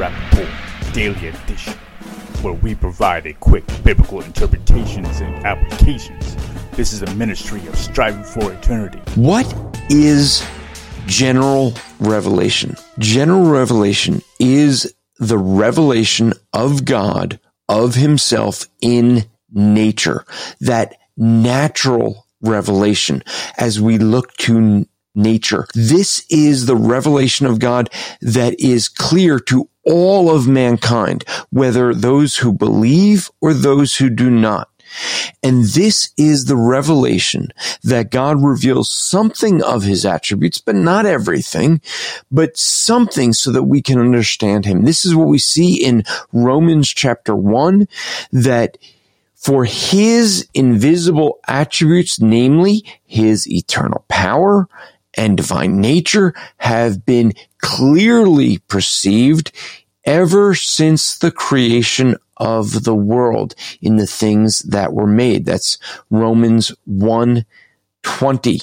To Daily Edition, where we provide a quick biblical interpretations and applications. This is a ministry of striving for eternity. What is general revelation? General revelation is the revelation of God, of Himself in nature. That natural revelation as we look to nature. This is the revelation of God that is clear to all of mankind, whether those who believe or those who do not. And this is the revelation that God reveals something of his attributes, but not everything, but something so that we can understand him. This is what we see in Romans chapter one, that for his invisible attributes, namely his eternal power and divine nature have been clearly perceived ever since the creation of the world in the things that were made. That's Romans 1 20.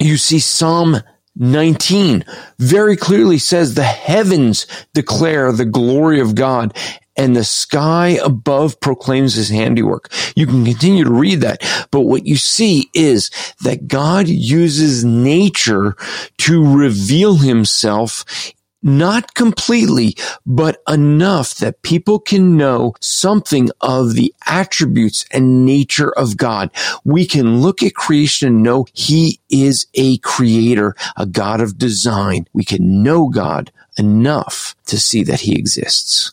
You see Psalm 19 very clearly says the heavens declare the glory of God and the sky above proclaims his handiwork. You can continue to read that, but what you see is that God uses nature to reveal himself not completely, but enough that people can know something of the attributes and nature of God. We can look at creation and know He is a creator, a God of design. We can know God enough to see that He exists.